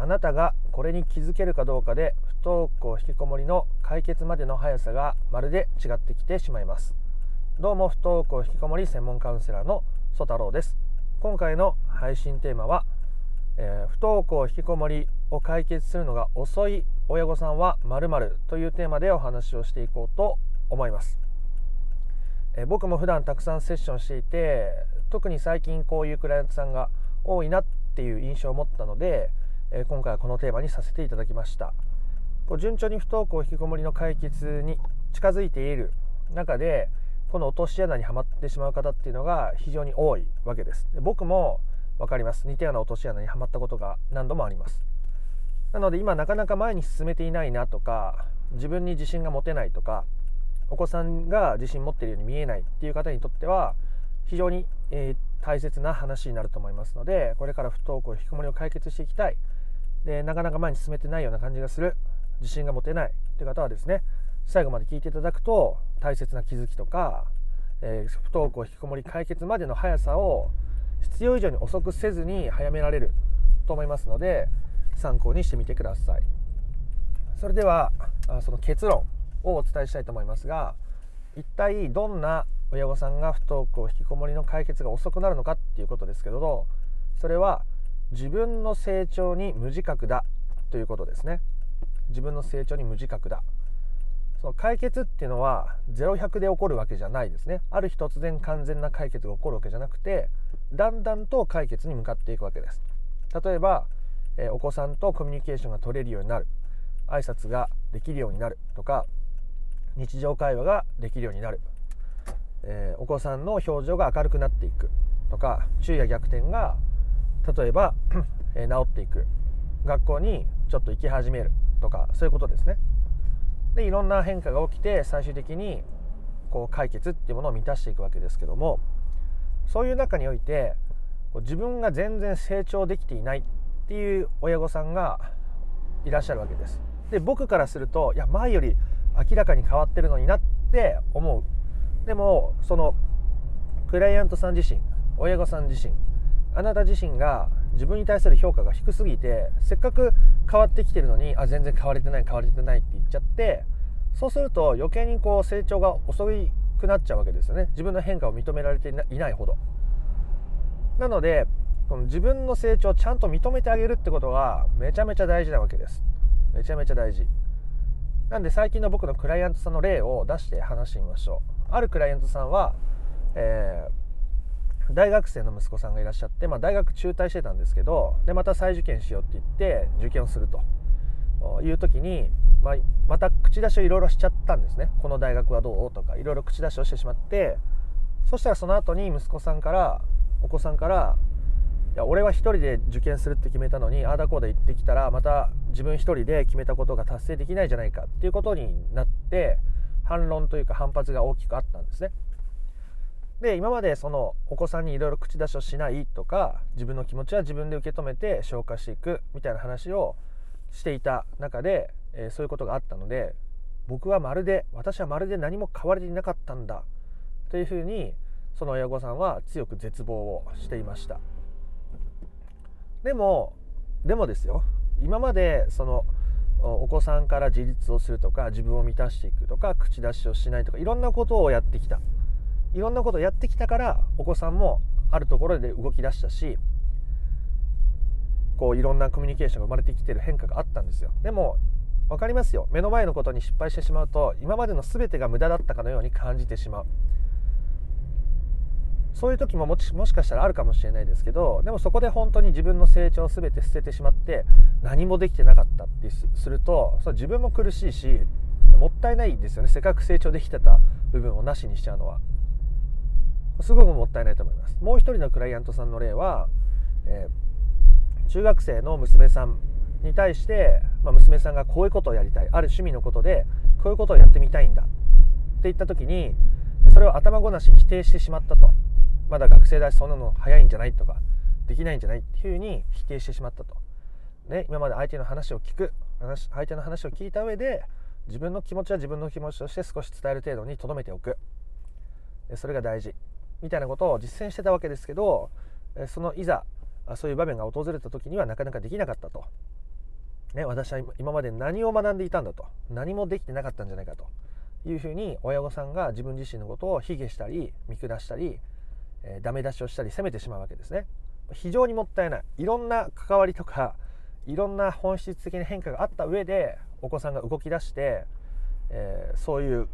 あなたがこれに気づけるかどうかで不登校引きこもりの解決までの速さがまるで違ってきてしまいます。どうも不登校引きこもり専門カウンセラーの曽太郎です。今回の配信テーマは、えー、不登校引きこもりを解決するのが遅い親御さんは〇〇というテーマでお話をしていこうと思います、えー、僕も普段たくさんセッションしていて特に最近こういうクライアントさんが多いなっていう印象を持ったのでえ今回はこのテーマにさせていただきました。こう順調に不登校引きこもりの解決に近づいている中でこの落とし穴にはまってしまう方っていうのが非常に多いわけです。で僕も分かります。似たような落とし穴にはまったことが何度もあります。なので今なかなか前に進めていないなとか自分に自信が持てないとかお子さんが自信持っているように見えないっていう方にとっては非常に、えー、大切な話になると思いますのでこれから不登校引きこもりを解決していきたい。でなかなか前に進めてないような感じがする。自信が持てない。という方はですね最後まで聞いていただくと大切な気づきとか、えー、不登校引きこもり解決までの速さを必要以上に遅くせずに早められると思いますので参考にしてみてください。それではその結論をお伝えしたいと思いますが一体どんな親御さんが不登校引きこもりの解決が遅くなるのかっていうことですけどそれは自分の成長に無自覚だということですね。自分の成長に無自覚だ。その解決っていうのは0100で起こるわけじゃないですね。ある日突然完全な解決が起こるわけじゃなくてだんだんと解決に向かっていくわけです。例えば、え、お子さんとコミュニケーションが取れるようになる。挨拶ができるようになるとか日常会話ができるようになる、えー、お子さんの表情が明るくなっていくとか昼夜逆転が例えば、えー、治っていく。学校にちょっと行き始めるとかそういうことですね。でいろんな変化が起きて最終的にこう解決っていうものを満たしていくわけですけどもそういう中において自分が全然成長できていないっていう親御さんがいらっしゃるわけです。で僕からするといや前より明らかに変わってるのになって思う。でもそのクライアントさん自身親御さん自身あなた自身が自分に対する評価が低すぎてせっかく変わってきてるのにあ全然変われてない変われてないって言っちゃってそうすると余計にこう成長が遅くなっちゃうわけですよね。自分の変化を認められていないほど。なのでこの自分の成長をちゃんと認めてあげるってことがめちゃめちゃ大事なわけです。めちゃめちゃ大事。なんで最近の僕のクライアントさんの例を出して話してみましょう。あるクライアントさんは、えー大学生の息子さんがいらっしゃって、まあ、大学中退してたんですけどでまた再受験しようって言って受験をするという時に、まあ、また口出しをいろいろしちゃったんですねこの大学はどうとかいろいろ口出しをしてしまってそしたらその後に息子さんからお子さんから「いや俺は一人で受験するって決めたのにああだこうだ言ってきたらまた自分一人で決めたことが達成できないじゃないか」っていうことになって反論というか反発が大きくあったんですね。で今までそのお子さんにいろいろ口出しをしないとか自分の気持ちは自分で受け止めて消化していくみたいな話をしていた中で、えー、そういうことがあったので僕はまるで私はまるで何も変われていなかったんだというふうにその親御さんは強く絶望をしていました。でもでもですよ。今までそのお子さんから自立をするとか自分を満たしていくとか口出しをしないとかいろんなことをやってきた。いろんなことやってきたからお子さんもあるところで動き出したしこういろんなコミュニケーションが生まれてきてる変化があったんですよ。でも分かりますよ。目の前のことに失敗してしまうと今までの全てが無駄だったかのように感じてしまう。そういう時もももしかしたらあるかもしれないですけどでもそこで本当に自分の成長を全て捨ててしまって何もできてなかったってするとそ自分も苦しいしもったいないですよね。せっかく成長できてた部分をなしにしちゃうのは。すごくもったいないと思います。もう一人のクライアントさんの例は、えー、中学生の娘さんに対して、まあ、娘さんがこういうことをやりたい。ある趣味のことでこういうことをやってみたいんだ。って言った時にそれを頭ごなし否定してしまったと。まだ学生だしそんなの早いんじゃないとかできないんじゃないっていうふうに否定してしまったと、ね、今まで相手の話を聞く話相手の話を聞いた上で自分の気持ちは自分の気持ちとして少し伝える程度にとどめておく。それが大事。みたいなことを実践してたわけですけどそのいざそういう場面が訪れた時にはなかなかできなかったと。ね、私は今まで何を学んでいたんだと。何もできてなかったんじゃないかと。いうふうに親御さんが自分自身のことを卑下したり見下したり、えー、ダメ出しをしたり責めてしまうわけですね。非常にもったいない。いろんな関わりとかいろんな本質的な変化があった上でお子さんが動き出して、えー、そういう、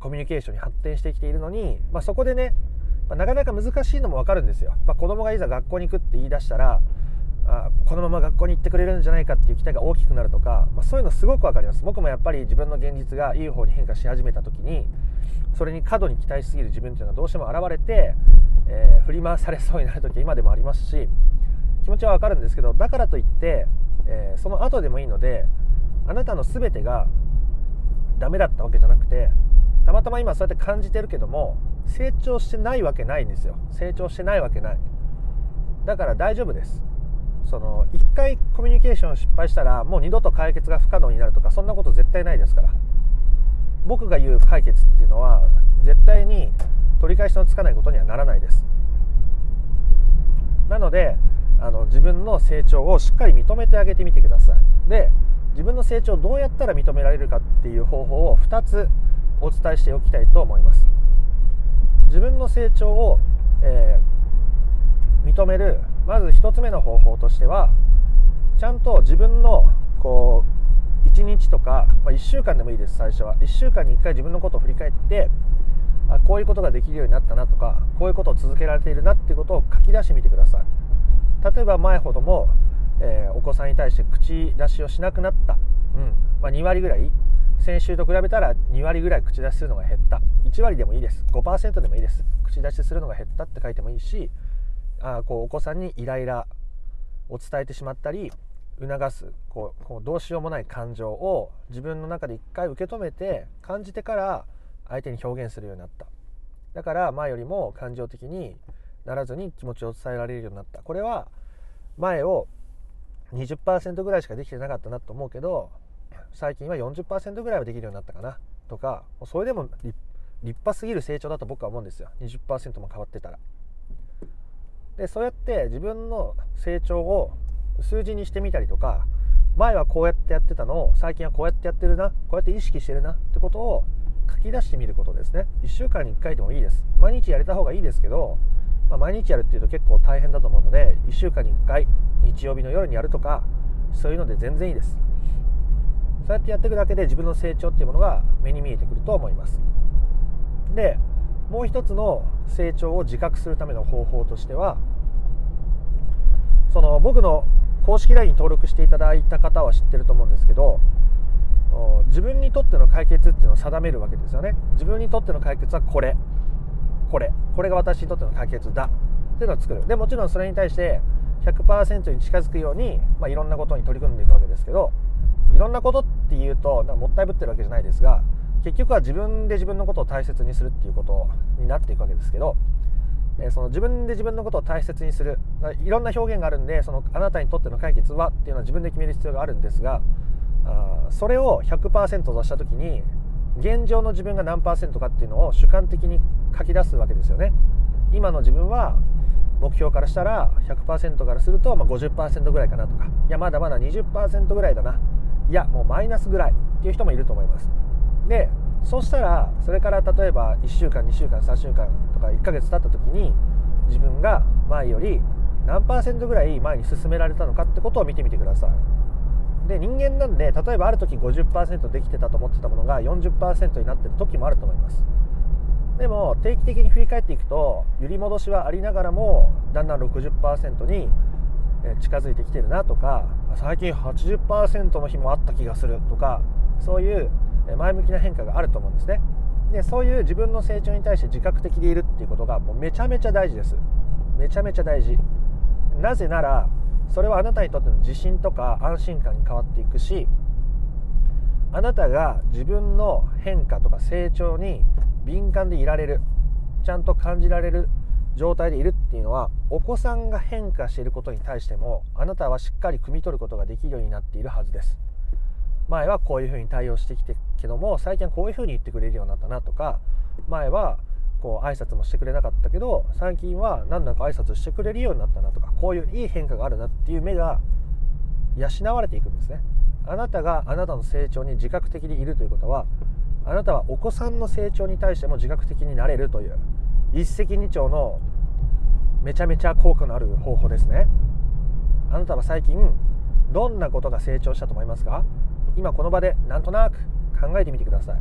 コミュニケーションに発展してきているのに、まあ、そこでね、まあ、なかなか難しいのも分かるんですよ、まあ、子供がいざ学校に行くって言い出したらあこのまま学校に行ってくれるんじゃないかっていう期待が大きくなるとか、まあ、そういうのすごく分かります。僕もやっぱり自分の現実がいい方に変化し始めた時にそれに過度に期待しすぎる自分っていうのがどうしても現れて、えー、振り回されそうになる時は今でもありますし気持ちは分かるんですけどだからといって、えー、その後でもいいのであなたの全てがダメだったわけじゃなくてたまたま今そうやって感じてるけども成長してないわけないんですよ。成長してないわけない。だから大丈夫です。その1回コミュニケーション失敗したらもう二度と解決が不可能になるとかそんなこと絶対ないですから。僕が言う解決っていうのは絶対に取り返しのつかないことにはならないです。なのであの自分の成長をしっかり認めてあげてみてください。で自分の成長をどうやったら認められるかっていう方法を2つお伝えしておきたいと思います。自分の成長を、えー、認めるまず1つ目の方法としてはちゃんと自分のこう1日とか、まあ、1週間でもいいです最初は。1週間に1回自分のことを振り返ってあこういうことができるようになったなとかこういうことを続けられているなっていうことを書き出してみてください。例えば前ほども、えー、お子さんに対して口出しをしなくなった、うん。まあ、2割ぐらい先週と比べたら2割ぐらい口出しするのが減った。1割でもいいです。5%でもいいです。口出しするのが減ったって書いてもいいしあこうお子さんにイライラを伝えてしまったり促すこうこうどうしようもない感情を自分の中で一回受け止めて感じてから相手に表現するようになった。だから前よりも感情的にならずに気持ちを伝えられるようになった。これは前を20%ぐらいしかできてなかったなと思うけど最近は40%ぐらいはできるようになったかな。とかそれでも立派すぎる成長だと僕は思うんですよ。20%も変わってたら。でそうやって自分の成長を数字にしてみたりとか前はこうやってやってたのを最近はこうやってやってるなこうやって意識してるなってことを書き出してみることですね。1週間に1回でもいいです。毎日やれた方がいいですけど、まあ、毎日やるっていうと結構大変だと思うので1週間に1回日曜日の夜にやるとかそういうので全然いいです。そうやってやっていくだけで自分の成長っていうものが目に見えてくると思います。でもう一つの成長を自覚するための方法としてはその僕の公式 LINE に登録していただいた方は知ってると思うんですけど自分にとっての解決っていうのを定めるわけですよね。自分にとっての解決はこれ。これ。これが私にとっての解決だ。っていうのを作る。でもちろんそれに対して100%に近づくように、まあ、いろんなことに取り組んでいくわけですけどいろんなことっていうともったいぶってるわけじゃないですが結局は自分で自分のことを大切にするっていうことになっていくわけですけど、えその自分で自分のことを大切にするいろんな表現があるんでそのあなたにとっての解決はっていうのは自分で決める必要があるんですがあそれを100%とした時に現状の自分が何パーセントかっていうのを主観的に書き出すわけですよね。今の自分は目標からしたら100%からするとまあ50%ぐらいかなとかいやまだまだ20%ぐらいだないやもうマイナスぐらいっていう人もいると思います。でそしたらそれから例えば1週間2週間3週間とか1ヶ月経った時に自分が前より何パーセントぐらい前に進められたのかってことを見てみてくださいで人間なんで例えばある時50%できてたと思ってたものが40%になってる時もあると思いますでも定期的に振り返っていくと揺り戻しはありながらもだんだん60%に近づいてきてるなとか最近80%の日もあった気がするとかそういう前向きな変化があると思うんですね。でそういう自分の成長に対して自覚的でいるっていうことがもうめちゃめちゃ大事です。めちゃめちゃ大事。なぜならそれはあなたにとっての自信とか安心感に変わっていくしあなたが自分の変化とか成長に敏感でいられるちゃんと感じられる状態でいるっていうのはお子さんが変化していることに対してもあなたはしっかり汲み取ることができるようになっているはずです。前はこういうふうに対応してきてけども最近はこういうふうに言ってくれるようになったなとか前はこう挨拶もしてくれなかったけど最近は何だか挨拶してくれるようになったなとかこういういい変化があるなっていう目が養われていくんですね。あなたがあなたの成長に自覚的にいるということはあなたはお子さんの成長に対しても自覚的になれるという一石二鳥のめちゃめちゃ効果のある方法ですね。あなたは最近どんなことが成長したと思いますか？今この場でなんとなく考えてみてください。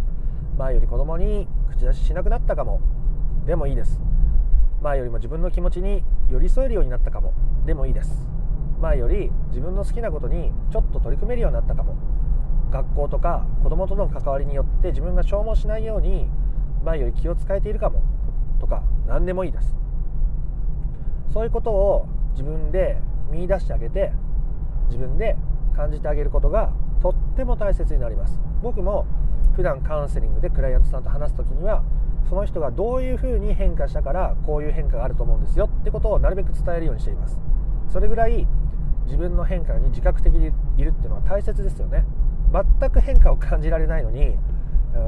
前より子供に口出ししなくなったかも。でもいいです。前よりも自分の気持ちに寄り添えるようになったかも。でもいいです。前より自分の好きなことにちょっと取り組めるようになったかも。学校とか子供との関わりによって自分が消耗しないように前より気を使えているかも。とか何でもいいです。そういうことを自分で見出してあげて自分で感じてあげることがとっても大切になります。僕も普段カウンセリングでクライアントさんと話す時にはその人がどういうふうに変化したからこういう変化があると思うんですよ。ってことをなるべく伝えるようにしています。それぐらい自分の変化に自覚的にいるっていうのは大切ですよね。全く変化を感じられないのに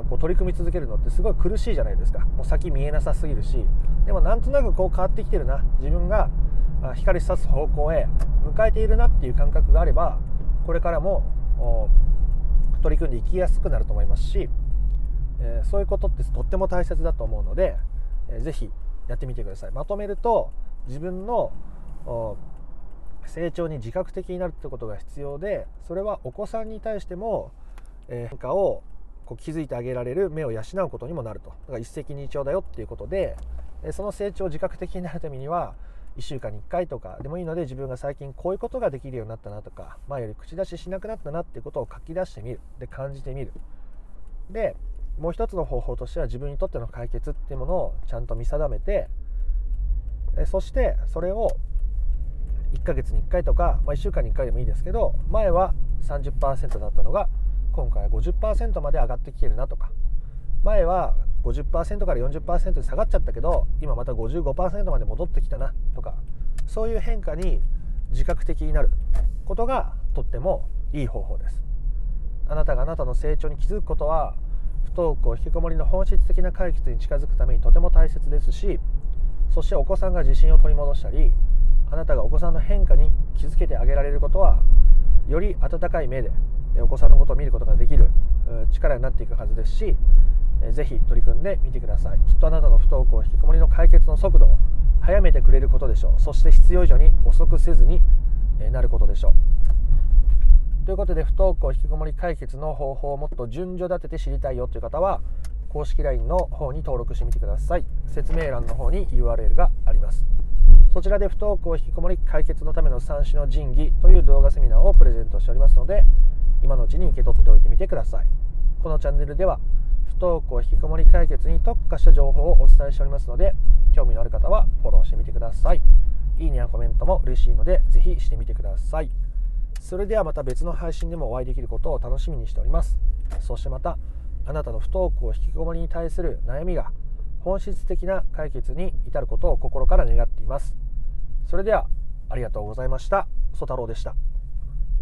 こう取り組み続けるのってすごい苦しいじゃないですか。もう先見えなさすぎるし。でもなんとなくこう変わってきてるな。自分が光差す方向へ迎えているなっていう感覚があればこれからも取り組んでいきやすくなると思いますし、えー、そういうことってとっても大切だと思うので、えー、ぜひやってみてください。まとめると自分の成長に自覚的になるってことが必要でそれはお子さんに対しても、えー、変化をこう気づいてあげられる目を養うことにもなると。だから一石二鳥だよっていうことで、その成長を自覚的になるためには1週間に1回とかでもいいので自分が最近こういうことができるようになったなとか前より口出ししなくなったなっていうことを書き出してみる。で感じてみる。でもう一つの方法としては自分にとっての解決っていうものをちゃんと見定めてそしてそれを1ヶ月に1回とか、まあ、1週間に1回でもいいですけど前は30%だったのが今回は50%まで上がってきてるなとか。前は50%から40%に下がっちゃったけど今また55%まで戻ってきたなとか。そういう変化に自覚的になることがとってもいい方法です。あなたがあなたの成長に気づくことは不登校引きこもりの本質的な解決に近づくためにとても大切ですしそしてお子さんが自信を取り戻したりあなたがお子さんの変化に気づけてあげられることはより温かい目でお子さんのことを見ることができる力になっていくはずですしぜひ取り組んでみてください。きっとあなたの不登校引きこもりの解決の速度を早めてくれることでしょう。そして必要以上に遅くせずになることでしょう。ということで不登校引きこもり解決の方法をもっと順序立てて知りたいよという方は公式 LINE の方に登録してみてください。説明欄の方に URL があります。そちらで不登校引きこもり解決のための三種の神器という動画セミナーをプレゼントしておりますので今のうちに受け取っておいてみてください。このチャンネルでは不登校引きこもり解決に特化した情報をお伝えしておりますので興味のある方はフォローしてみてください。いいねやコメントも嬉しいのでぜひしてみてください。それではまた別の配信でもお会いできることを楽しみにしております。そしてまたあなたの不登校引きこもりに対する悩みが本質的な解決に至ることを心から願っています。それではありがとうございました。曽太郎でした。